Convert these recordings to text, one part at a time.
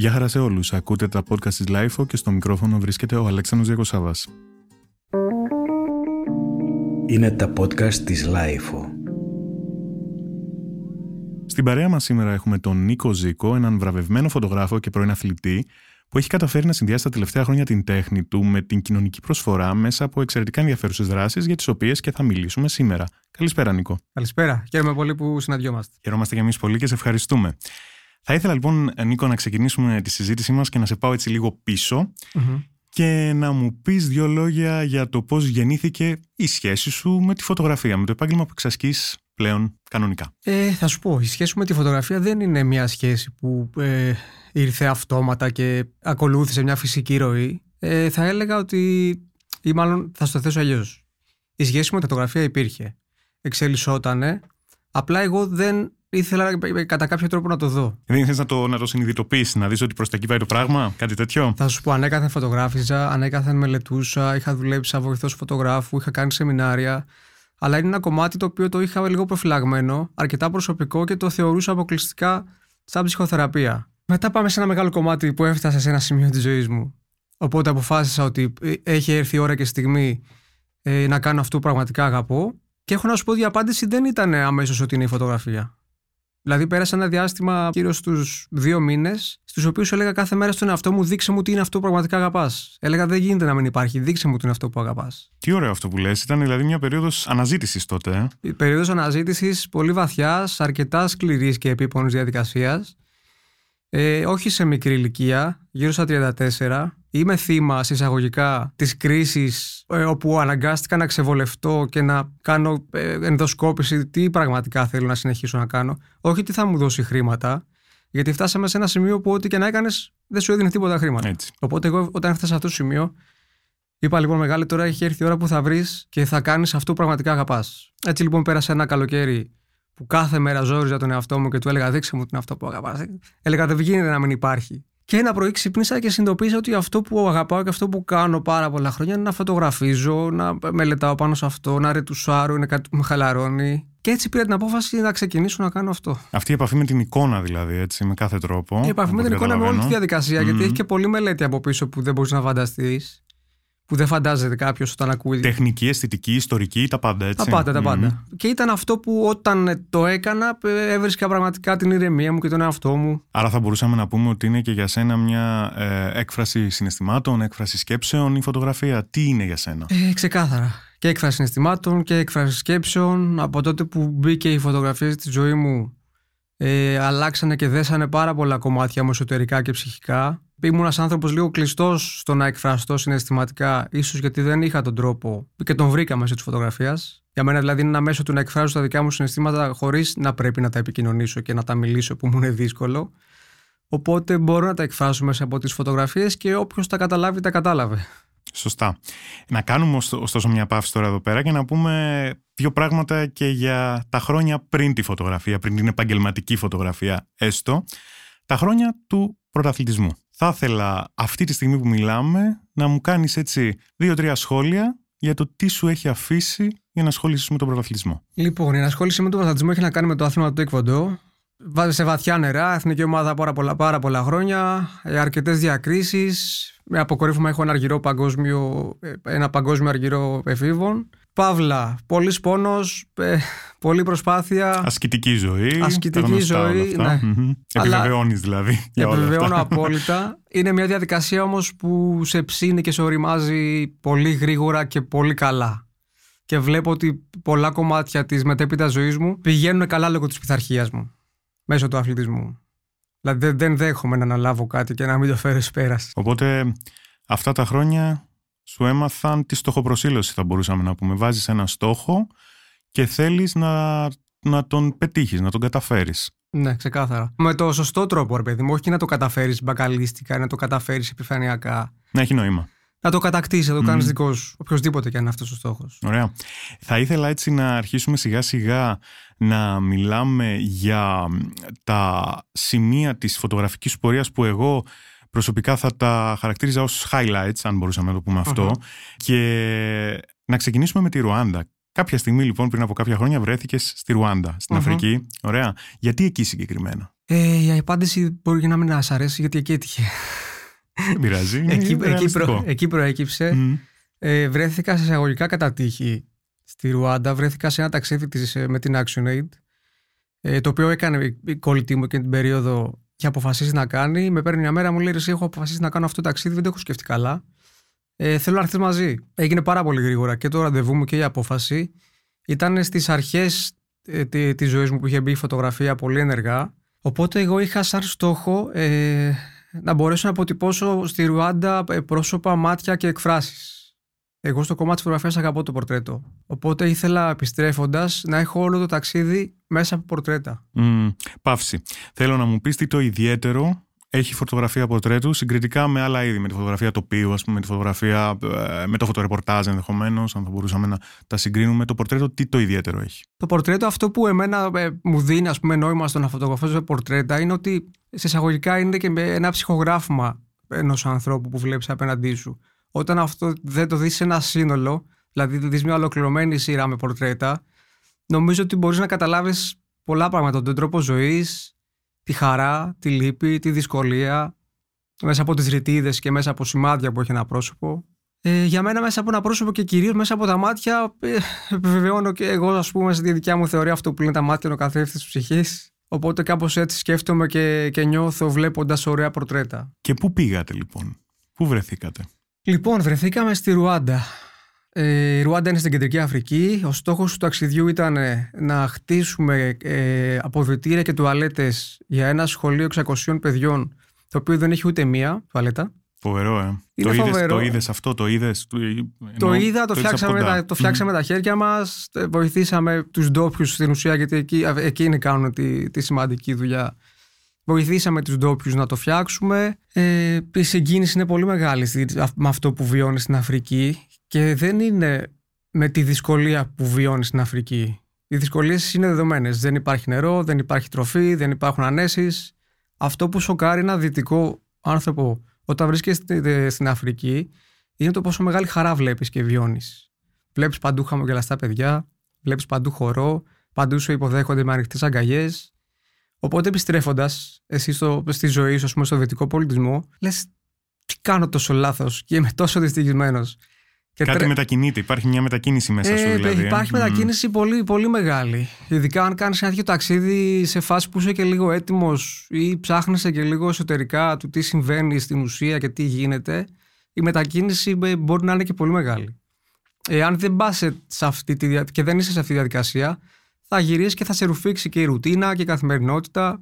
Γεια χαρά σε όλους. Ακούτε τα podcast της LIFO και στο μικρόφωνο βρίσκεται ο Αλέξανδρος Διακοσάβας. Είναι τα podcast της LIFO. Στην παρέα μας σήμερα έχουμε τον Νίκο Ζήκο, έναν βραβευμένο φωτογράφο και πρώην αθλητή, που έχει καταφέρει να συνδυάσει τα τελευταία χρόνια την τέχνη του με την κοινωνική προσφορά μέσα από εξαιρετικά ενδιαφέρουσες δράσεις για τις οποίες και θα μιλήσουμε σήμερα. Καλησπέρα, Νίκο. Καλησπέρα. Χαίρομαι πολύ που συναντιόμαστε. Χαιρόμαστε και εμείς πολύ και σε ευχαριστούμε. Θα ήθελα λοιπόν, Νίκο, να ξεκινήσουμε τη συζήτησή μας και να σε πάω έτσι λίγο και να μου πεις δύο λόγια για το πώς γεννήθηκε η σχέση σου με τη φωτογραφία, με το επάγγελμα που εξασκείς πλέον κανονικά. Ε, θα σου πω, η σχέση με τη φωτογραφία δεν είναι μια σχέση που ε, ήρθε αυτόματα και ακολούθησε μια φυσική ροή. Ε, θα έλεγα ότι, ή μάλλον θα στο θέσω αλλιώς. Η σχέση με τη φωτογραφία υπήρχε. Εξελισσότανε. Απλά εγώ δεν ήθελα κατά κάποιο τρόπο να το δω. Δεν ήθελε να το, να το συνειδητοποιήσεις, να δεις ότι προς τα εκεί πάει το πράγμα, κάτι τέτοιο; Θα σου πω, ανέκαθεν φωτογράφιζα, ανέκαθεν μελετούσα, είχα δουλέψει σαν βοηθός φωτογράφου, είχα κάνει σεμινάρια. Αλλά είναι ένα κομμάτι το οποίο το είχα λίγο προφυλαγμένο, αρκετά προσωπικό και το θεωρούσα αποκλειστικά σαν ψυχοθεραπεία. Μετά πάμε σε ένα μεγάλο κομμάτι που έφτασε σε ένα σημείο της ζωής μου. Οπότε αποφάσισα ότι ε, έχει έρθει η ώρα και στιγμή ε, να κάνω αυτό που πραγματικά αγαπώ. Και έχω να σου πω ότι η απάντηση δεν ήταν αμέσως ότι είναι η φωτογραφία. Δηλαδή, πέρασα ένα διάστημα γύρω στους δύο μήνες, στους οποίους έλεγα κάθε μέρα στον εαυτό μου: Δείξε μου τι είναι αυτό που πραγματικά αγαπάς. Έλεγα: Δεν γίνεται να μην υπάρχει. Δείξε μου τι είναι αυτό που αγαπάς. Τι ωραίο αυτό που λες. Ήταν δηλαδή μια περίοδος αναζήτησης τότε. Ε; Η περίοδος αναζήτησης πολύ βαθιά, αρκετά σκληρής και επίπονη διαδικασίας. Ε, όχι σε μικρή ηλικία, γύρω στα 34. Είμαι θύμα συσσαγωγικά της κρίσης ε, όπου αναγκάστηκα να ξεβολευτώ και να κάνω ε, ενδοσκόπηση τι πραγματικά θέλω να συνεχίσω να κάνω. Όχι τι θα μου δώσει χρήματα, γιατί φτάσαμε σε ένα σημείο που ό,τι και να έκανες δεν σου έδινε τίποτα χρήματα. Έτσι. Οπότε εγώ όταν έφτασα σε αυτό το σημείο, είπα λοιπόν μεγάλη τώρα έχει έρθει η ώρα που θα βρεις και θα κάνεις αυτό που πραγματικά αγαπάς. Έτσι λοιπόν πέρασε ένα καλοκαίρι που κάθε μέρα ζόριζα τον εαυτό μου και του έλεγα δείξε μου την αυτό που αγαπάς. Έλεγα δεν γίνεται να μην υπάρχει. Και ένα πρωί ξυπνήσα και συνειδητοποίησα ότι αυτό που αγαπάω και αυτό που κάνω πάρα πολλά χρόνια είναι να φωτογραφίζω, να μελετάω πάνω σε αυτό, να ρετουσάρω, είναι κάτι που με χαλαρώνει. Και έτσι πήρα την απόφαση να ξεκινήσω να κάνω αυτό. Αυτή η επαφή με την εικόνα, δηλαδή, έτσι, με κάθε τρόπο. Η επαφή με την εικόνα με όλη τη διαδικασία, mm. γιατί έχει και πολλή μελέτη από πίσω που δεν μπορείς να φανταστείς που δεν φαντάζεται κάποιος όταν ακούει. Τεχνική, αισθητική, ιστορική, τα πάντα έτσι. Τα πάντα, τα πάντα. Και ήταν αυτό που όταν το έκανα έβρισκα πραγματικά την ηρεμία μου και τον εαυτό μου. Άρα θα μπορούσαμε να πούμε ότι είναι και για σένα μια ε, έκφραση συναισθημάτων, έκφραση σκέψεων η φωτογραφία. Τι είναι για σένα; Ε, ξεκάθαρα. Και έκφραση συναισθημάτων και έκφραση σκέψεων. Από τότε που μπήκε η φωτογραφία στη ζωή μου ε, αλλάξανε και δέσανε πάρα πολλά κομμάτια μου εσωτερικά και ψυχικά. Ήμουν ένας άνθρωπος λίγο κλειστός στο να εκφραστώ συναισθηματικά, ίσως γιατί δεν είχα τον τρόπο και τον βρήκα μέσω της φωτογραφίας. Για μένα δηλαδή είναι ένα μέσο του να εκφράσω τα δικά μου συναισθήματα χωρίς να πρέπει να τα επικοινωνήσω και να τα μιλήσω, που μου είναι δύσκολο. Οπότε μπορώ να τα εκφράσω μέσα από τις φωτογραφίες και όποιος τα καταλάβει, τα κατάλαβε. Σωστά. Να κάνουμε ωστόσο μια παύση τώρα εδώ πέρα και να πούμε δύο πράγματα και για τα χρόνια πριν τη φωτογραφία, πριν την επαγγελματική φωτογραφία έστω, τα χρόνια του πρωταθλητισμού. Θα ήθελα αυτή τη στιγμή που μιλάμε να μου κάνεις έτσι δύο-τρία σχόλια για το τι σου έχει αφήσει για να ασχολήσει με τον πρωταθλητισμό. Λοιπόν, η ενασχόληση με τον πρωταθλητισμό έχει να κάνει με το άθλημα του Εκβοντό. Βάζει σε βαθιά νερά, εθνική ομάδα πάρα πολλά, πάρα πολλά χρόνια, ε, αρκετές διακρίσεις. Με αποκορύφωμα έχω ένα, αργυρό παγκόσμιο, ε, ένα παγκόσμιο αργυρό εφήβων. Παύλα, πολύς πόνος, ε, πολλή προσπάθεια. Ασκητική ζωή. Ασκητική ζωή. Ναι. Επιβεβαιώνεις δηλαδή. Επιβεβαιώνω απόλυτα. Είναι μια διαδικασία όμως που σε ψήνει και σε οριμάζει πολύ γρήγορα και πολύ καλά. Και βλέπω ότι πολλά κομμάτια της μετέπειτα ζωής μου πηγαίνουν καλά λόγω της πειθαρχίας μου. Μέσω του αθλητισμού. Δηλαδή δεν δέχομαι να αναλάβω κάτι και να μην το φέρω πέρας. Οπότε αυτά τα χρόνια σου έμαθαν τη στοχοπροσύλωση θα μπορούσαμε να πούμε. Βάζεις ένα στόχο και θέλεις να, να τον πετύχεις, να τον καταφέρεις. Ναι, ξεκάθαρα. Με το σωστό τρόπο, ρε παιδί μου, όχι να το καταφέρεις μπακαλίστικα, να το καταφέρεις επιφανειακά. Να έχει νόημα. Να το κατακτήσεις, να το κάνεις δικό σου. Οποιοδήποτε και αν είναι αυτός ο στόχος. Ωραία. Θα ήθελα έτσι να αρχίσουμε σιγά σιγά να μιλάμε για τα σημεία της φωτογραφικής πορείας που εγώ προσωπικά θα τα χαρακτήριζα ως highlights, αν μπορούσαμε να το πούμε και να ξεκινήσουμε με τη Ρουάντα. Κάποια στιγμή λοιπόν πριν από κάποια χρόνια βρέθηκες στη Ρουάντα, στην Αφρική. Ωραία. Γιατί εκεί συγκεκριμένα; Ε, η απάντηση μπορεί να μην να σα αρέσει γιατί εκεί έτυχε. Δεν πειράζει. εκεί, εκεί, προ, εκεί προέκυψε. Mm. Ε, βρέθηκα σε εισαγωγικά κατά τύχη στη Ρουάντα. Βρέθηκα σε ένα ταξίδι της, ε, με την ActionAid. Ε, το οποίο έκανε η κολλητή μου και την περίοδο και αποφασίσει να κάνει. Με παίρνει μια μέρα, μου λέει: Εσύ έχω αποφασίσει να κάνω αυτό το ταξίδι, δεν το έχω σκεφτεί καλά. Ε, θέλω να έρθεις μαζί. Έγινε πάρα πολύ γρήγορα και το ραντεβού μου και η απόφαση. Ήταν στις αρχές ε, τη, της ζωής μου που είχε μπει η φωτογραφία πολύ ενεργά. Οπότε εγώ είχα σαν στόχο ε, να μπορέσω να αποτυπώσω στη Ρουάντα ε, πρόσωπα, μάτια και εκφράσεις. Εγώ στο κομμάτι της φωτογραφίας αγαπώ το πορτρέτο. Οπότε ήθελα επιστρέφοντας να έχω όλο το ταξίδι μέσα από πορτρέτα. Mm, παύση. Θέλω να μου πεις τι το ιδιαίτερο έχει φωτογραφία πορτρέτου συγκριτικά με άλλα είδη. Με τη φωτογραφία τοπίου, ας πούμε, με τη φωτογραφία, ε, με το φωτορεπορτάζ ενδεχομένως, αν θα μπορούσαμε να τα συγκρίνουμε. Το πορτρέτο, τι το ιδιαίτερο έχει; Το πορτρέτο, αυτό που εμένα ε, μου δίνει ας πούμε, νόημα στο να φωτογραφίζω πορτρέτα είναι ότι σε εισαγωγικά είναι και ένα ψυχογράφημα ενός ανθρώπου που βλέπεις απέναντί σου. Όταν αυτό δεν το δεις σε ένα σύνολο, δηλαδή δεις μια ολοκληρωμένη σειρά με πορτρέτα, νομίζω ότι μπορείς να καταλάβεις πολλά πράγματα. Τον τρόπο ζωής, τη χαρά, τη λύπη, τη δυσκολία, μέσα από τις ρητίδες και μέσα από σημάδια που έχει ένα πρόσωπο. Ε, για μένα μέσα από ένα πρόσωπο και κυρίως μέσα από τα μάτια ε, επιβεβαιώνω και εγώ ας πούμε στη δικιά μου θεωρία αυτό που είναι τα μάτια είναι ο καθρέφτης της ψυχής. Οπότε κάπως έτσι σκέφτομαι και, και νιώθω βλέποντας ωραία πορτρέτα. Και πού πήγατε λοιπόν, πού βρεθήκατε; Λοιπόν, βρεθήκαμε στη Ρουάντα. Ε, η Ρουάντα είναι στην Κεντρική Αφρική. Ο στόχος του ταξιδιού ήταν ε, να χτίσουμε ε, αποδητήρια και τουαλέτες για ένα σχολείο 600 παιδιών, το οποίο δεν έχει ούτε μία τουαλέτα. Φοβερό, ε. το είδες, το είδες αυτό, το είδες. Το είδα, το, φτιάξαμε, τα, το φτιάξαμε τα χέρια μας, ε, βοηθήσαμε τους ντόπιους στην ουσία, γιατί εκεί, εκείνοι κάνουν τη, τη σημαντική δουλειά. Βοηθήσαμε τους ντόπιους να το φτιάξουμε. Ε, η συγκίνηση είναι πολύ μεγάλη με αυτό που βιώνεις στην Αφρική και δεν είναι με τη δυσκολία που βιώνεις στην Αφρική. Οι δυσκολίες είναι δεδομένες. Δεν υπάρχει νερό, δεν υπάρχει τροφή, δεν υπάρχουν ανέσεις. Αυτό που σοκάρει ένα δυτικό άνθρωπο όταν βρίσκεσαι στην Αφρική είναι το πόσο μεγάλη χαρά βλέπεις και βιώνεις. Βλέπεις παντού χαμογελαστά παιδιά, βλέπεις παντού χορό, παντού σου υποδέχονται με ανοιχτές αγκαλιές. Οπότε επιστρέφοντας, εσύ στο, στη ζωή σου, ας πούμε, στο δυτικό πολιτισμό, λες, τι κάνω τόσο λάθος και είμαι τόσο δυστυχισμένος. Κάτι τρε... μετακινείται, υπάρχει μια μετακίνηση μέσα σου ε, δηλαδή. Ε. Υπάρχει μετακίνηση πολύ, πολύ μεγάλη. Ειδικά αν κάνεις ένα τέτοιο ταξίδι σε φάση που είσαι και λίγο έτοιμος ή ψάχνεσαι και λίγο εσωτερικά του τι συμβαίνει στην ουσία και τι γίνεται, η μετακίνηση μπορεί να είναι και πολύ μεγάλη. Εάν δεν πας και δεν είσαι σε αυτή τη διαδικασία, θα γυρίσει και θα σε ρουφήξει και η ρουτίνα και η καθημερινότητα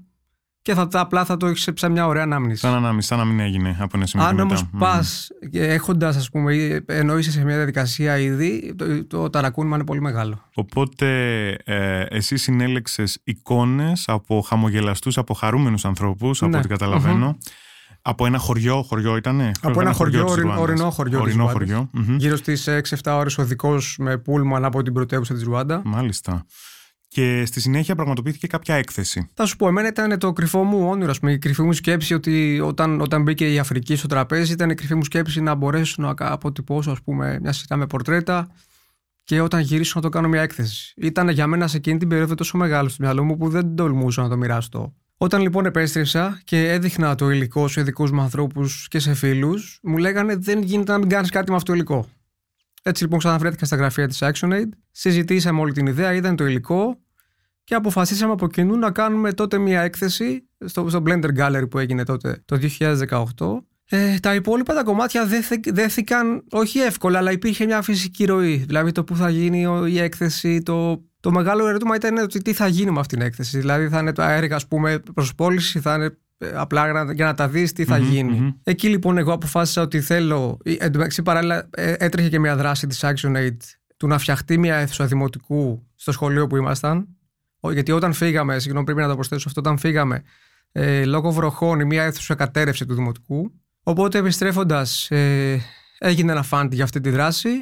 και θα, απλά θα το έχεις σε μια ωραία ανάμνηση. Σαν ανάμνηση, σαν να μην έγινε από ένα σημείο. Αν όμως πας έχοντας, ας πούμε, ενώ είσαι σε μια διαδικασία ήδη, το, το ταρακούνημα είναι πολύ μεγάλο. Οπότε ε, εσύ συνέλεξες εικόνες από χαμογελαστούς, από χαρούμενους ανθρώπους, από ναι. ό,τι καταλαβαίνω. Από ένα χωριό, χωριό ήτανε; Από ένα χωριό, χωριό ορεινό χωριό. Ορεινό χωριό. Γύρω στις 6-7 ώρες οδικό με πούλμαν από την πρωτεύουσα της Ρουάντα. Μάλιστα και στη συνέχεια πραγματοποιήθηκε κάποια έκθεση. Θα σου πω, εμένα ήταν το κρυφό μου όνειρο, πούμε, η κρυφή μου σκέψη ότι όταν, όταν μπήκε η Αφρική στο τραπέζι, ήταν η κρυφή μου σκέψη να μπορέσω να αποτυπώσω ας πούμε, μια σειρά με πορτρέτα και όταν γυρίσω να το κάνω μια έκθεση. Ήταν για μένα σε εκείνη την περίοδο τόσο μεγάλο στο μυαλό μου που δεν τολμούσα να το μοιραστώ. Όταν λοιπόν επέστρεψα και έδειχνα το υλικό σε δικού μου ανθρώπους και σε φίλους, μου λέγανε δεν γίνεται να μην κάνεις κάτι με αυτό το υλικό. Έτσι λοιπόν ξαναβρέθηκα στα γραφεία της ActionAid, συζητήσαμε όλη την ιδέα, είδαν το υλικό και αποφασίσαμε από κοινού να κάνουμε τότε μια έκθεση στο, στο Blender Gallery που έγινε τότε το 2018. Ε, τα υπόλοιπα τα κομμάτια δέθηκαν όχι εύκολα, αλλά υπήρχε μια φυσική ροή. Δηλαδή το που θα γίνει η έκθεση, το, το μεγάλο ερώτημα ήταν ότι τι θα γίνει με αυτήν την έκθεση. Δηλαδή θα είναι το έργα, ας πούμε, προς πώληση, θα είναι ε, απλά για να τα δεις τι θα γινει Εκεί λοιπόν εγώ αποφάσισα ότι θέλω, ε, εν τω μεταξύ παράλληλα ε, έτρεχε και μια δράση της ActionAid του να φτιαχτεί μια αίθουσα δημοτικού στο σχολείο που ήμασταν. Γιατί όταν φύγαμε, συγγνώμη πρέπει να το προσθέσω αυτό, όταν φύγαμε ε, λόγω βροχών η μια αίθουσα κατέρευσε του δημοτικού. Οπότε επιστρέφοντας, ε, έγινε ένα φάντι για αυτή τη δράση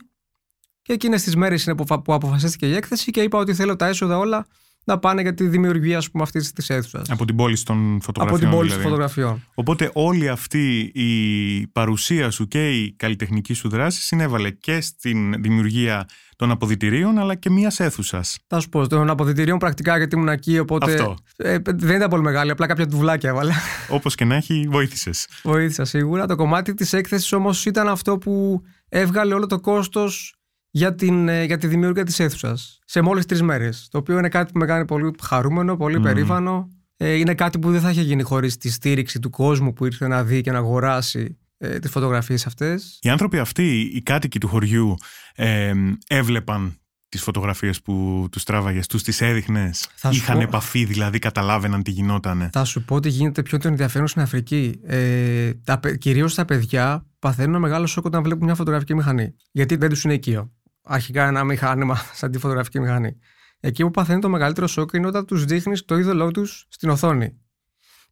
και εκείνες τις μέρες είναι που αποφασίστηκε η έκθεση και είπα ότι θέλω τα έσοδα όλα να πάνε για τη δημιουργία αυτής της αίθουσας. Από την πόλη των φωτογραφιών. Από την πόλη δηλαδή. των φωτογραφιών. Οπότε όλη αυτή η παρουσία σου και η καλλιτεχνική σου δράση συνέβαλε και στην δημιουργία των αποδητηρίων αλλά και μιας αίθουσας. Θα σου πω, των αποδητηρίων πρακτικά γιατί ήμουν εκεί, οπότε. Αυτό. Ε, δεν ήταν πολύ μεγάλη, απλά κάποια τουβλάκια έβαλα. Όπως και να έχει, βοήθησες. Βοήθησα σίγουρα. Το κομμάτι της έκθεσης όμως ήταν αυτό που έβγαλε όλο το κόστος για, την, ε, για τη δημιουργία της αίθουσας. Σε μόλις τρεις μέρες. Το οποίο είναι κάτι που με κάνει πολύ χαρούμενο, πολύ mm. περήφανο. Ε, είναι κάτι που δεν θα είχε γίνει χωρίς τη στήριξη του κόσμου που ήρθε να δει και να αγοράσει ε, τις φωτογραφίες αυτές. Οι άνθρωποι αυτοί, οι κάτοικοι του χωριού, ε, έβλεπαν τις φωτογραφίες που τους τράβαγες, τους τις έδειχνες, είχαν πω... επαφή δηλαδή, καταλάβαιναν τι γινότανε; Θα σου πω ότι γίνεται πιο το ενδιαφέρον στην Αφρική. Ε, τα, κυρίως τα παιδιά παθαίνουν ένα μεγάλο σοκ όταν βλέπουν μια φωτογραφική μηχανή. Γιατί δεν τους είναι οικείο. Αρχικά ένα μηχάνημα σαν τη φωτογραφική μηχανή. Εκεί που παθαίνει το μεγαλύτερο σοκ είναι όταν τους δείχνεις το είδωλό τους στην οθόνη.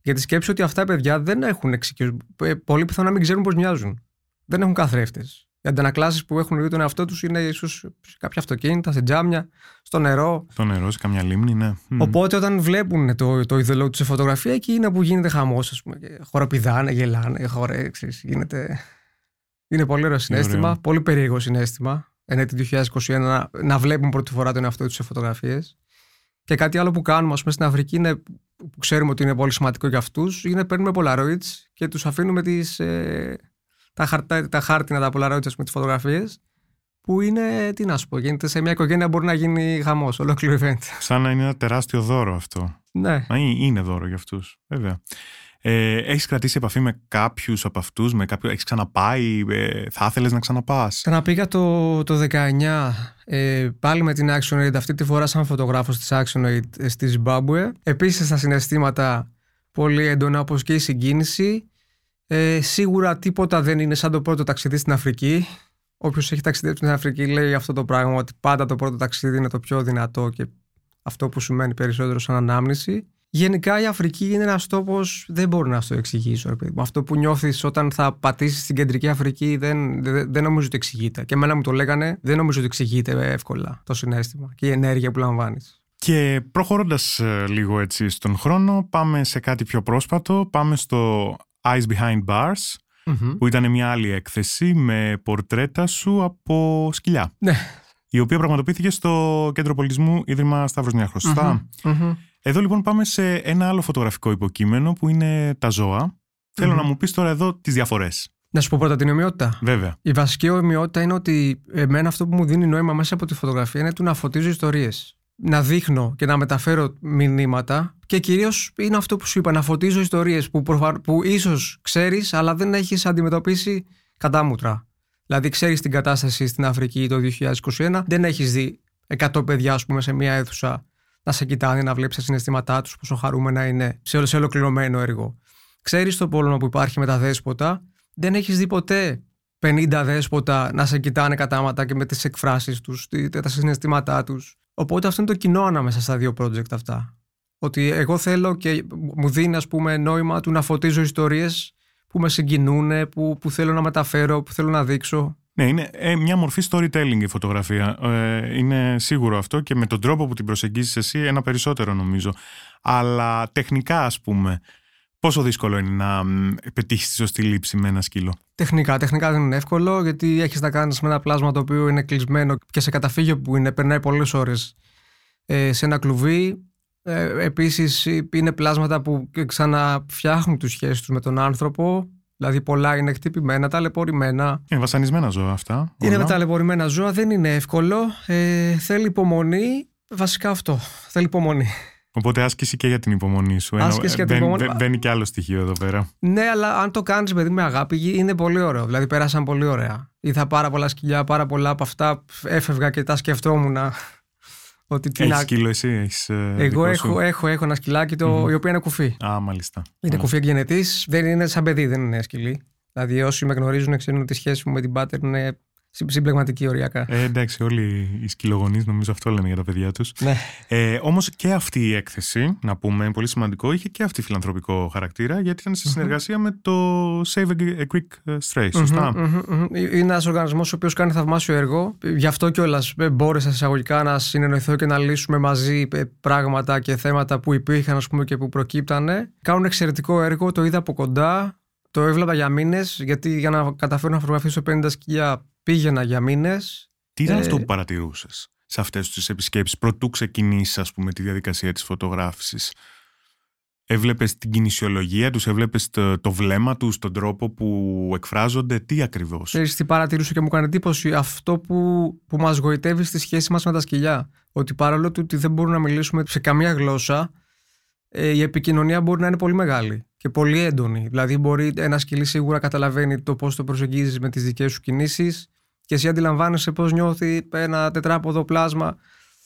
Γιατί σκέψω ότι αυτά τα παιδιά δεν έχουν εξοικειωθεί. Πολύ πιθανό να μην ξέρουν πώς μοιάζουν. Δεν έχουν καθρέφτες. Οι αντανακλάσεις που έχουν δει τον εαυτό τους είναι ίσως σε κάποια αυτοκίνητα, σε τζάμια, στο νερό. Στο νερό, σε καμιά λίμνη, ναι. Οπότε όταν βλέπουν το, το είδωλό τους σε φωτογραφία, εκεί είναι που γίνεται χαμός, ας πούμε. Χοροπηδάνε, γελάνε, χωρέ, γίνεται. Είναι πολύ ωραίο συνέστημα, πολύ περίεργο συνέστημα. Ενέτη 2021 να, να βλέπουν πρώτη φορά τον εαυτό τους σε φωτογραφίες. Και κάτι άλλο που κάνουμε, ας πούμε, στην Αφρική είναι που ξέρουμε ότι είναι πολύ σημαντικό για αυτούς, είναι παίρνουμε Polaroids και τους αφήνουμε τις, ε, τα, χαρτά, τα χάρτινα, τα Polaroids, με τις φωτογραφίες. Που είναι, τι να σου πω, γίνεται σε μια οικογένεια μπορεί να γίνει χαμός, ολόκληρο event. Σαν να είναι ένα τεράστιο δώρο αυτό. Ναι. Μα είναι δώρο για αυτούς, βέβαια. Ε, έχεις κρατήσει επαφή με κάποιους από αυτούς, με κάποιους, έχεις ξαναπάει, ε, θα ήθελες να ξαναπάς; Ξαναπήγα το, το 19, ε, πάλι με την ActionAid, αυτή τη φορά σαν φωτογράφος της ActionAid ε, στη Zimbabwe. Επίσης τα συναισθήματα πολύ έντονα όπως και η συγκίνηση. Ε, σίγουρα τίποτα δεν είναι σαν το πρώτο ταξίδι στην Αφρική. Όποιος έχει ταξιδέψει στην Αφρική λέει αυτό το πράγμα, ότι πάντα το πρώτο ταξίδι είναι το πιο δυνατό και αυτό που σημαίνει περισσότερο σαν ανάμνηση. Γενικά η Αφρική είναι ένας τόπος, δεν μπορώ να το εξηγήσω. Αυτό που νιώθεις όταν θα πατήσεις στην κεντρική Αφρική δεν, δεν, δεν νομίζω ότι εξηγείται. Και εμένα μου το λέγανε, δεν νομίζω ότι εξηγείται εύκολα το συνέστημα και η ενέργεια που λαμβάνεις. Και προχωρώντας ε, λίγο έτσι στον χρόνο, πάμε σε κάτι πιο πρόσφατο. Πάμε στο Eyes Behind Bars, που ήταν μια άλλη έκθεση με πορτρέτα σου από σκυλιά. Ναι. Η οποία πραγματοποιήθηκε στο Κέντρο Πολιτισμού Ίδρυμα Σταύρος Νιάρχος. Εδώ λοιπόν πάμε σε ένα άλλο φωτογραφικό υποκείμενο που είναι τα ζώα. Θέλω να μου πεις τώρα εδώ τις διαφορές. Να σου πω πρώτα την ομοιότητα. Βέβαια. Η βασική ομοιότητα είναι ότι εμένα αυτό που μου δίνει νόημα μέσα από τη φωτογραφία είναι του να φωτίζω ιστορίες. Να δείχνω και να μεταφέρω μηνύματα και κυρίως είναι αυτό που σου είπα, να φωτίζω ιστορίες που, προφα... που ίσως ξέρεις, αλλά δεν έχεις αντιμετωπίσει κατάμουτρα. Δηλαδή, ξέρεις την κατάσταση στην Αφρική το 2021, δεν έχεις δει 100 παιδιά, ας πούμε, σε μια αίθουσα να σε κοιτάνε, να βλέπεις τα συναισθήματά τους, πόσο χαρούμενα είναι σε, σε ολοκληρωμένο έργο. Ξέρεις το πόλεμο που υπάρχει με τα δέσποτα, δεν έχεις δει ποτέ 50 δέσποτα να σε κοιτάνε κατάματα και με τις εκφράσεις τους, τα συναισθήματά τους. Οπότε αυτό είναι το κοινό ανάμεσα στα δύο project αυτά. Ότι εγώ θέλω και μου δίνει, ας πούμε, νόημα του να φωτίζω ιστορίες που με συγκινούν, που, που θέλω να μεταφέρω, που θέλω να δείξω. Ναι, είναι ε, μια μορφή storytelling η φωτογραφία. Ε, είναι σίγουρο αυτό και με τον τρόπο που την προσεγγίζεις εσύ ένα περισσότερο νομίζω. Αλλά τεχνικά ας πούμε, πόσο δύσκολο είναι να πετύχεις τη σωστή λήψη με ένα σκύλο; Τεχνικά, τεχνικά δεν είναι εύκολο γιατί έχεις να κάνεις με ένα πλάσμα το οποίο είναι κλεισμένο και σε καταφύγιο που είναι, περνάει πολλές ώρες ε, σε ένα κλουβί. Ε, επίσης είναι πλάσματα που ξαναφτιάχνουν τους σχέσεις τους με τον άνθρωπο Δηλαδή πολλά είναι χτυπημένα, ταλαιπωρημένα. Είναι βασανισμένα ζώα αυτά. Είναι όλα. ταλαιπωρημένα ζώα, δεν είναι εύκολο. Ε, θέλει υπομονή. Βασικά αυτό. Θέλει υπομονή. Οπότε άσκηση και για την υπομονή σου. Άσκηση για την υπομονή. Μπαίνει και άλλο στοιχείο εδώ πέρα. Ναι, αλλά αν το κάνεις παιδί με αγάπη, είναι πολύ ωραίο. Δηλαδή, πέρασαν πολύ ωραία. Είδα πάρα πολλά σκυλιά, πάρα πολλά από αυτά. Έφευγα και τα σκεφτόμουν ότι την έχεις σκύλο εσύ, έχεις ε, Εγώ έχω, έχω, έχω ένα σκυλάκι το, mm-hmm. η οποία είναι κουφή. Α, μάλιστα. Είναι κουφή εκγενετής, δεν είναι σαν παιδί, δεν είναι σκυλί. Δηλαδή όσοι με γνωρίζουν ξέρουν ότι η σχέση μου με την Πάτερ είναι Συμπλεγματική οριακά. Ε, εντάξει, όλοι οι σκυλογονείς νομίζω αυτό λένε για τα παιδιά τους. Ναι. Ε, Όμως και αυτή η έκθεση, να πούμε, πολύ σημαντικό, είχε και αυτή φιλανθρωπικό χαρακτήρα, γιατί ήταν σε συνεργασία με το Save a Greek Stray, σωστά; Είναι ένας οργανισμός ο οποίος κάνει θαυμάσιο έργο. Γι' αυτό κιόλας μπόρεσα εισαγωγικά να συνεννοηθώ και να λύσουμε μαζί πράγματα και θέματα που υπήρχαν ας πούμε, και που προκύπτανε. Κάνουν εξαιρετικό έργο, το είδα από κοντά. Το έβλεπα για μήνες, γιατί για να καταφέρω να φωτογραφίσω 50 σκυλιά πήγαινα για μήνες. Τι ήταν ε... αυτό που παρατηρούσες σε αυτές τις επισκέψεις, πρωτού ξεκινήσεις, ας πούμε, τη διαδικασία της φωτογράφησης; Έβλεπες την κινησιολογία τους, έβλεπες το, το βλέμμα τους, τον τρόπο που εκφράζονται, τι ακριβώς; Ξέρεις τι παρατηρούσα και μου έκανε εντύπωση, αυτό που, που μας γοητεύει στη σχέση μας με τα σκυλιά. Ότι παρόλο ότι δεν μπορούμε να μιλήσουμε σε καμία γλώσσα, ε, η επικοινωνία μπορεί να είναι πολύ μεγάλη και πολύ έντονη. Δηλαδή, μπορεί ένα σκυλί σίγουρα καταλαβαίνει το πώς το προσεγγίζεις με τις δικές σου κινήσεις και εσύ αντιλαμβάνεσαι πώς νιώθει ένα τετράποδο πλάσμα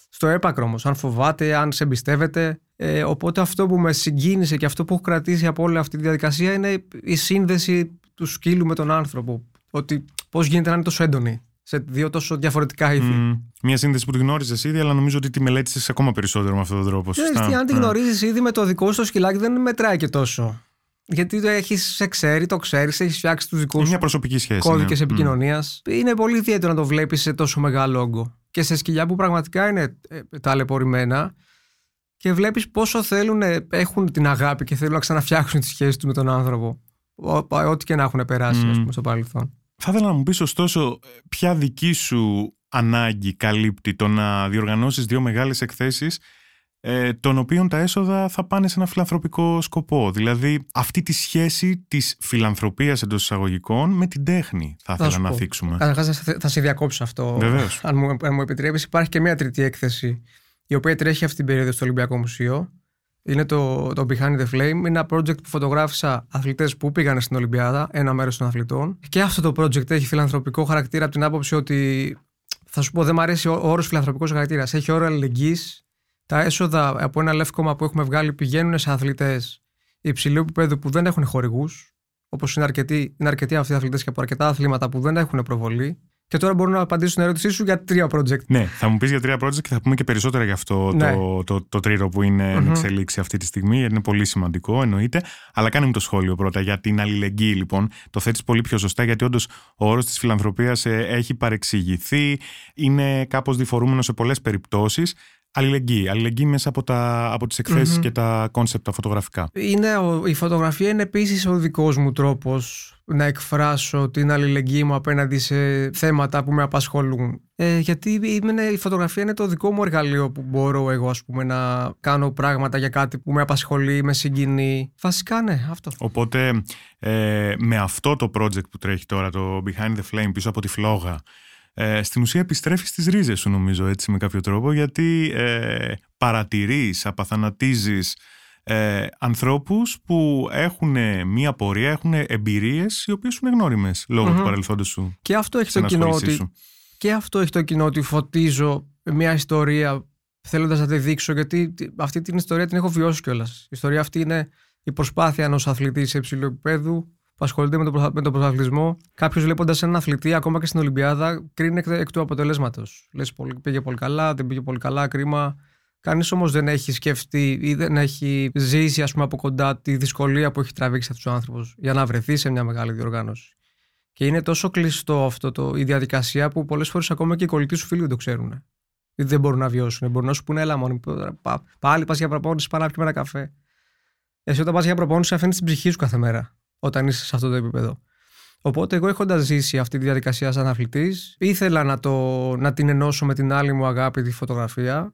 στο έπακρο όμως, αν φοβάται, αν σε εμπιστεύεται. Ε, οπότε αυτό που με συγκίνησε και αυτό που έχω κρατήσει από όλη αυτή τη διαδικασία είναι η σύνδεση του σκύλου με τον άνθρωπο. Ότι πώς γίνεται να είναι τόσο έντονη σε δύο τόσο διαφορετικά είδη. Mm. Μια σύνδεση που τη γνώριζες ήδη, αλλά νομίζω ότι τη μελέτησες ακόμα περισσότερο με αυτόν τον τρόπο. Ξέρεις, αν τη γνωρίζεις ήδη με το δικό σου σκυλάκι, δεν μετράει και τόσο. Γιατί το έχεις σε ξέρει, το ξέρεις, έχεις φτιάξει τους δικούς σου κώδικες ναι. επικοινωνίας. Mm. Είναι πολύ ιδιαίτερο να το βλέπεις σε τόσο μεγάλο όγκο. Και σε σκυλιά που πραγματικά είναι ε, ταλαιπωρημένα και βλέπεις πόσο θέλουν, έχουν την αγάπη και θέλουν να ξαναφτιάξουν τη σχέση τους με τον άνθρωπο. Ό,τι και να έχουν περάσει, mm. πούμε, στο παρελθόν. Θα ήθελα να μου πεις ωστόσο ποια δική σου ανάγκη καλύπτει το να διοργανώσεις δύο μεγάλες εκθέσεις ε, των οποίων τα έσοδα θα πάνε σε ένα φιλανθρωπικό σκοπό. Δηλαδή αυτή τη σχέση της φιλανθρωπίας εντός εισαγωγικών με την τέχνη θα, θα ήθελα να θίξουμε. Καταρχάς θα σε διακόψω αυτό. Βεβαίως. Αν μου, αν μου επιτρέπεις υπάρχει και μια τρίτη έκθεση η οποία τρέχει αυτή την περίοδο στο Ολυμπιακό Μουσείο είναι το, το Behind the Flame. Είναι ένα project που φωτογράφησα αθλητές που πήγαν στην Ολυμπιάδα, ένα μέρος των αθλητών. Και αυτό το project έχει φιλανθρωπικό χαρακτήρα από την άποψη ότι. Θα σου πω, δεν μου αρέσει ο όρος φιλανθρωπικός χαρακτήρας. Έχει όρο αλληλεγγύης. Τα έσοδα από ένα λεύκομα που έχουμε βγάλει πηγαίνουν σε αθλητές υψηλού επίπεδου που δεν έχουν χορηγούς. Όπως είναι αρκετοί, είναι αρκετοί αυτοί οι αθλητές και από αρκετά αθλήματα που δεν έχουν προβολή. Και τώρα μπορώ να απαντήσω στην ερώτησή σου για τρία project. Ναι, θα μου πεις για τρία project και θα πούμε και περισσότερα για αυτό ναι. το, το, το τρίτο που είναι mm-hmm. εξελίξη αυτή τη στιγμή, γιατί είναι πολύ σημαντικό, εννοείται. Αλλά κάνε μου το σχόλιο πρώτα για την αλληλεγγύη, λοιπόν. Το θέτεις πολύ πιο σωστά, γιατί όντως ο όρος της φιλανθρωπίας ε, έχει παρεξηγηθεί, είναι κάπως διφορούμενο σε πολλές περιπτώσεις. Αλληλεγγύη. Αλληλεγγύη μέσα από, τα, από τις εκθέσεις και τα concept τα φωτογραφικά. Είναι, η φωτογραφία είναι επίσης ο δικός μου τρόπος να εκφράσω την αλληλεγγύη μου απέναντι σε θέματα που με απασχολούν. Ε, γιατί η φωτογραφία είναι το δικό μου εργαλείο που μπορώ εγώ ας πούμε, να κάνω πράγματα για κάτι που με απασχολεί, με συγκινεί. Βασικά ναι, αυτό. Οπότε ε, με αυτό το project που τρέχει τώρα, το Behind the Flame, πίσω από τη φλόγα, ε, στην ουσία επιστρέφεις στις ρίζες σου νομίζω έτσι με κάποιο τρόπο γιατί ε, παρατηρείς, απαθανατίζεις ε, ανθρώπους που έχουν μία πορεία, έχουν εμπειρίες οι οποίες είναι γνώριμες λόγω του παρελθόντος σου. Και αυτό έχει το κοινό ότι, και αυτό έχει το κοινό ότι φωτίζω μια ιστορία θέλοντας να τη δείξω, γιατί αυτή την ιστορία την έχω βιώσει κιόλας. Η ιστορία αυτή είναι η προσπάθεια ενός αθλητή σε υψηλό επίπεδο που ασχολείται με, το, με τον πρωταθλητισμό. Κάποιος βλέποντας έναν αθλητή, ακόμα και στην Ολυμπιάδα, κρίνει εκ, εκ του αποτελέσματος. Λες, πήγε πολύ καλά, δεν πήγε πολύ καλά, κρίμα. Κανείς όμως δεν έχει σκεφτεί ή δεν έχει ζήσει ας πούμε, από κοντά τη δυσκολία που έχει τραβήξει αυτός ο άνθρωπος για να βρεθεί σε μια μεγάλη διοργάνωση. Και είναι τόσο κλειστό αυτό το, η διαδικασία που πολλές φορές ακόμα και οι κολλητοί σου φίλοι δεν το ξέρουν. Ή δεν μπορούν να βιώσουν. Μπορούν να σου πούνε, έλα μόνο. Πάλι πας για προπόνηση, πάνε να πιούμε ένα καφέ. Εσύ όταν πας για προπόνηση, αφήνεις την ψυχή σου κάθε μέρα όταν είσαι σε αυτό το επίπεδο. Οπότε εγώ έχοντας ζήσει αυτή τη διαδικασία σαν αθλητής, ήθελα να, το, να την ενώσω με την άλλη μου αγάπη, τη φωτογραφία.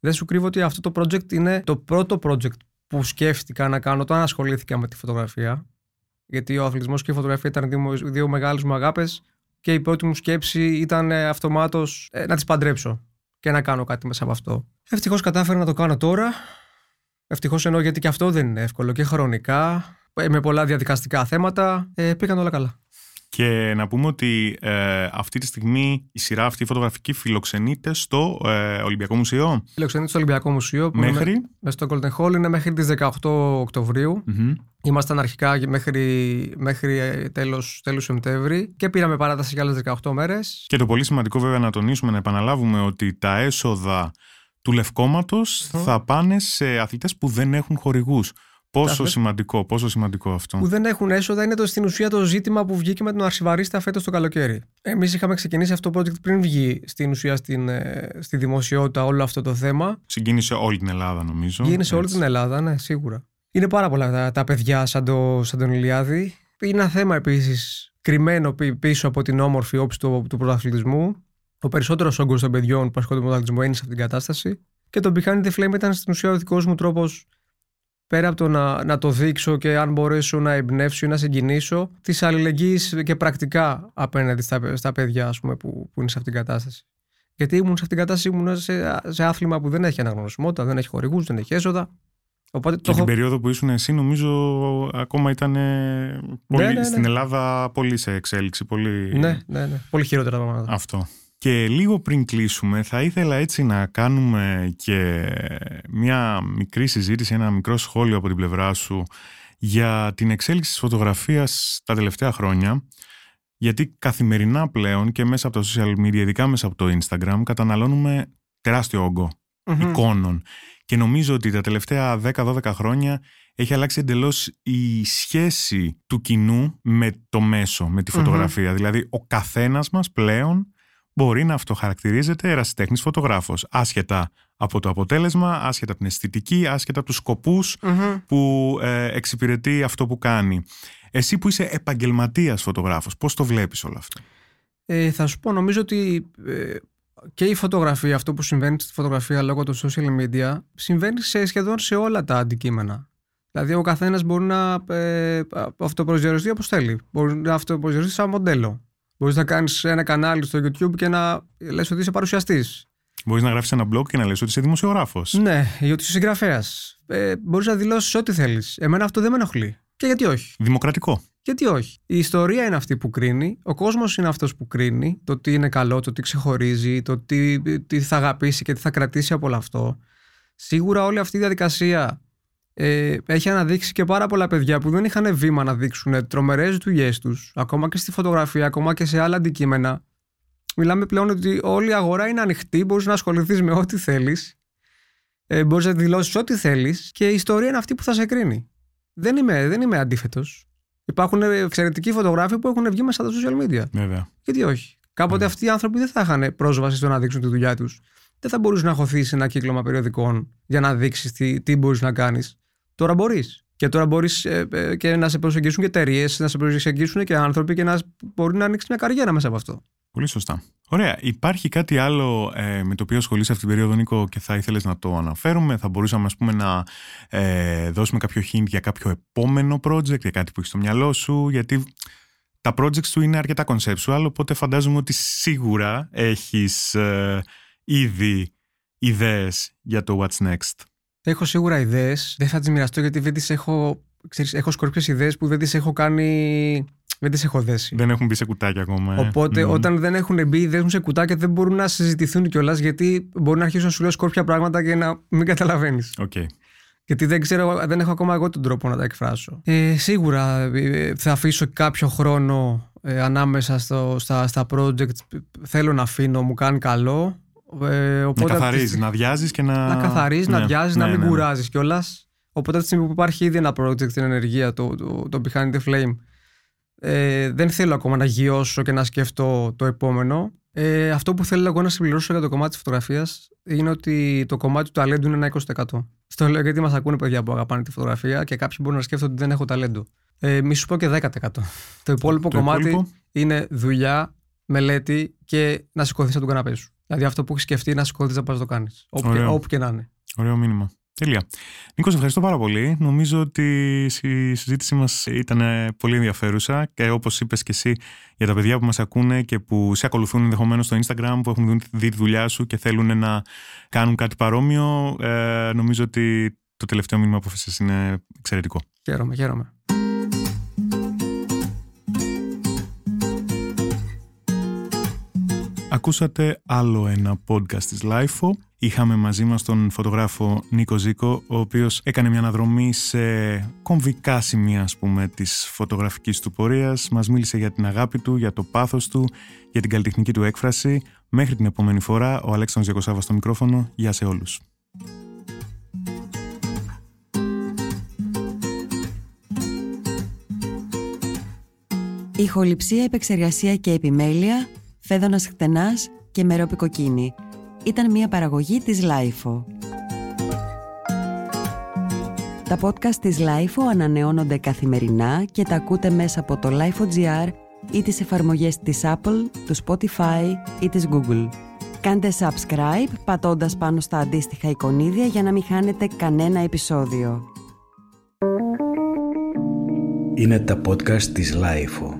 Δεν σου κρύβω ότι αυτό το project είναι το πρώτο project που σκέφτηκα να κάνω όταν ασχολήθηκα με τη φωτογραφία. Γιατί ο αθλητισμός και η φωτογραφία ήταν δύο, δύο μεγάλες μου αγάπες και η πρώτη μου σκέψη ήταν αυτομάτως ε, να τις παντρέψω και να κάνω κάτι μέσα από αυτό. Ευτυχώς κατάφερα να το κάνω τώρα. Ευτυχώς εννοώ γιατί και αυτό δεν είναι εύκολο και χρονικά με πολλά διαδικαστικά θέματα. Ε, πήγαν όλα καλά. Και να πούμε ότι ε, αυτή τη στιγμή η σειρά αυτή η φωτογραφική φιλοξενείται στο ε, Ολυμπιακό Μουσείο. Φιλοξενείται στο Ολυμπιακό Μουσείο. Που Μέχρι. Είναι, με στο Golden Hall είναι μέχρι τις 18 οκτωβριου Μμμ. Ήμασταν αρχικά μέχρι, μέχρι ε, τέλος, τέλος Σεπτέμβρη και πήραμε παράταση για άλλες 18 μέρες. Και το πολύ σημαντικό βέβαια να τονίσουμε, να επαναλάβουμε ότι τα έσοδα του λευκόματος Μμμ. θα πάνε σε αθλητές που δεν έχουν χορηγούς. Πόσο Σαφές. σημαντικό, πόσο σημαντικό αυτό. Που δεν έχουν έσοδα είναι το, στην ουσία το ζήτημα που βγήκε με τον Αρσιβαρίστα φέτος το καλοκαίρι. Εμείς είχαμε ξεκινήσει αυτό το project πριν βγει στην ουσία στην, ε, στη δημοσιότητα όλο αυτό το θέμα. Συγκίνησε όλη την Ελλάδα νομίζω. Γίνει σε όλη Έτσι. την Ελλάδα, ναι, σίγουρα. Είναι πάρα πολλά τα, τα παιδιά σαν, το, σαν τον Ηλιάδη. Είναι ένα θέμα επίσης κρυμμένο πι- πίσω από την όμορφη όψη του, του πρωταθλητισμού. Ο περισσότερος όγκος των παιδιών που ασχολούνται με τον πρωταθλητισμό είναι σε αυτήν την κατάσταση. Και το Behind the Flame ήταν στην ουσία ο δικός μου τρόπος πέρα από το να, να το δείξω και αν μπορέσω να εμπνεύσω ή να συγκινήσω της αλληλεγγύης και πρακτικά απέναντι στα, στα παιδιά ας πούμε, που, που είναι σε αυτήν την κατάσταση. Γιατί ήμουν σε αυτήν την κατάσταση, ήμουν σε, σε άθλημα που δεν έχει αναγνωσιμότητα, δεν έχει χορηγούς, δεν έχει έσοδα. Οπότε Και το την έχω... περίοδο που ήσουν εσύ νομίζω ακόμα ήταν ε, πολύ, ναι, ναι. στην Ελλάδα πολύ σε εξέλιξη. Πολύ... Ναι, ναι, ναι. Πολύ χειρότερα τα πράγματα. Αυτό. Και λίγο πριν κλείσουμε θα ήθελα έτσι να κάνουμε και μια μικρή συζήτηση, ένα μικρό σχόλιο από την πλευρά σου για την εξέλιξη της φωτογραφίας τα τελευταία χρόνια γιατί καθημερινά πλέον και μέσα από τα social media, ειδικά μέσα από το Instagram, καταναλώνουμε τεράστιο όγκο Μμμ. εικόνων. Και νομίζω ότι τα τελευταία 10-12 χρόνια έχει αλλάξει εντελώς η σχέση του κοινού με το μέσο, με τη φωτογραφία. Δηλαδή, ο καθένας μας πλέον μπορεί να αυτοχαρακτηρίζεται ερασιτέχνης φωτογράφος, άσχετα από το αποτέλεσμα, άσχετα από την αισθητική, άσχετα από τους σκοπούς Μμμ. που ε, εξυπηρετεί αυτό που κάνει. Εσύ που είσαι επαγγελματίας φωτογράφος, πώς το βλέπεις όλο αυτό; Ε, θα σου πω, νομίζω ότι ε, και η φωτογραφία, αυτό που συμβαίνει στη φωτογραφία λόγω των social media, συμβαίνει σε σχεδόν σε όλα τα αντικείμενα. Δηλαδή, ο καθένας μπορεί να ε, αυτοπροσδιοριστεί όπως θέλει. Μπορεί να αυτοπροσδιοριστεί σαν μοντέλο. Μπορείς να κάνεις ένα κανάλι στο YouTube και να λες ότι είσαι παρουσιαστής. Μπορείς να γράφεις ένα blog και να λες ότι είσαι δημοσιογράφος. Ναι, ή ότι είσαι συγγραφέας. Ε, μπορείς να δηλώσεις ό,τι θέλεις. Εμένα αυτό δεν με ενοχλεί. Και γιατί όχι; Δημοκρατικό. Γιατί όχι; Η ιστορία είναι αυτή που κρίνει, ο κόσμος είναι αυτός που κρίνει, το τι είναι καλό, το τι ξεχωρίζει, το τι, τι θα αγαπήσει και τι θα κρατήσει από όλο αυτό. Σίγουρα όλη αυτή η διαδικασία ε, έχει αναδείξει και πάρα πολλά παιδιά που δεν είχαν βήμα να δείξουν τρομερές δουλειές τους, ακόμα και στη φωτογραφία, ακόμα και σε άλλα αντικείμενα. Μιλάμε πλέον ότι όλη η αγορά είναι ανοιχτή, μπορείς να ασχοληθείς με ό,τι θέλεις, ε, μπορείς να δηλώσεις ό,τι θέλεις και η ιστορία είναι αυτή που θα σε κρίνει. Δεν είμαι, δεν είμαι αντίθετος. Υπάρχουν εξαιρετικοί φωτογράφοι που έχουν βγει μέσα στα social media. Βέβαια. Γιατί όχι. Κάποτε αυτοί οι άνθρωποι δεν θα είχαν πρόσβαση στο να δείξουν τη δουλειά τους. Δεν θα μπορούσε να χωθείς ένα κύκλωμα περιοδικών για να δείξεις τι, τι μπορείς να κάνεις. Τώρα μπορείς. Και τώρα μπορείς και να σε προσεγγίσουν και εταιρείες, να σε προσεγγίσουν και άνθρωποι και να μπορεί να ανοίξεις μια καριέρα μέσα από αυτό. Πολύ σωστά. Ωραία. Υπάρχει κάτι άλλο ε, με το οποίο ασχολείσαι αυτή την περίοδο, Νίκο, και θα ήθελες να το αναφέρουμε; Θα μπορούσαμε, ας πούμε, να ε, δώσουμε κάποιο hint για κάποιο επόμενο project, για κάτι που έχεις στο μυαλό σου, γιατί τα projects σου είναι αρκετά conceptual, οπότε φαντάζομαι ότι σίγουρα έχεις ε, ήδη ιδέες για το what's next. Έχω σίγουρα ιδέες. Δεν θα τις μοιραστώ γιατί δεν τις έχω. Ξέρεις, έχω σκορπιές ιδέες που δεν τις έχω κάνει. Δεν τις έχω δέσει. Δεν έχουν μπει σε κουτάκια ακόμα. ε. Οπότε Μμμ. όταν δεν έχουν μπει, δεν έχουν σε κουτάκια, δεν μπορούν να συζητηθούν κιόλας γιατί μπορεί να αρχίσουν να σου λέω σκόρπια πράγματα και να μην καταλαβαίνεις. Οκ. Γιατί δεν ξέρω, δεν έχω ακόμα εγώ τον τρόπο να τα εκφράσω. Ε, σίγουρα ε, θα αφήσω κάποιο χρόνο ε, ανάμεσα στο, στα, στα project. Θέλω να αφήνω, μου κάνει καλό. Ε, Να οπότε καθαρίζεις, να αδειάζεις και να... να καθαρίζεις, να Ναι, αδειάζεις, ναι, να μην ναι, ναι. κουράζεις κιόλας. Οπότε από τη στιγμή που υπάρχει ήδη ένα project στην ενεργεία, το, το, το Behind the Flame, ε, δεν θέλω ακόμα να γιώσω και να σκεφτώ το επόμενο. Ε, αυτό που θέλω εγώ να συμπληρώσω για το κομμάτι της φωτογραφίας είναι ότι το κομμάτι του ταλέντου είναι ένα 20%. Στο λέω γιατί μας ακούνε παιδιά που αγαπάνε τη φωτογραφία και κάποιοι μπορούν να σκέφτονται ότι δεν έχω ταλέντο. Ε, μη σου πω και 10%. Το υπόλοιπο Το κομμάτι υπόλοιπο; είναι δουλειά, μελέτη και να σηκωθείς από τον καναπέ σου. Δηλαδή αυτό που έχεις σκεφτεί να σηκωθεί να πας να το κάνεις. Όπου, και- Ωραίο. όπου και να είναι. Ωραίο μήνυμα. Τέλεια. Νίκος, σε ευχαριστώ πάρα πολύ. Νομίζω ότι η συζήτησή μας ήταν πολύ ενδιαφέρουσα και όπως είπες και εσύ για τα παιδιά που μας ακούνε και που σε ακολουθούν ενδεχομένως στο Instagram, που έχουν δει τη δουλειά σου και θέλουν να κάνουν κάτι παρόμοιο, ε, νομίζω ότι το τελευταίο μήνυμα που έφεσες είναι εξαιρετικό. Χαίρομαι, χαίρομαι. Ακούσατε άλλο ένα podcast της LIFO. Είχαμε μαζί μας τον φωτογράφο Νίκο Ζήκο, ο οποίος έκανε μια αναδρομή σε κομβικά σημεία, ας πούμε, της φωτογραφικής του πορείας. Μας μίλησε για την αγάπη του, για το πάθος του, για την καλλιτεχνική του έκφραση. Μέχρι την επόμενη φορά, ο Αλέξανδρος Γιακοσάβας στο μικρόφωνο. Γεια σε όλους. Ηχοληψία, επεξεργασία και επιμέλεια, φέδωνας χτενάς και μερόπικοκίνη. Ήταν μια παραγωγή της Lifeo. Τα podcast της Lifeo ανανεώνονται καθημερινά και τα ακούτε μέσα από το Lifeo.gr ή τις εφαρμογές της Apple, του Spotify ή της Google. Κάντε subscribe πατώντας πάνω στα αντίστοιχα εικονίδια για να μην χάνετε κανένα επεισόδιο. Είναι τα podcast της Lifeo.